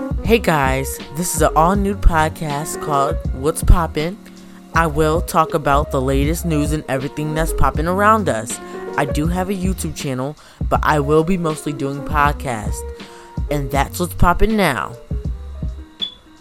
Hey guys, this is an all new podcast called What's Poppin'. I will talk about the latest news and everything that's popping around us. I do have a YouTube channel, but I will be mostly doing podcasts. And that's what's popping now.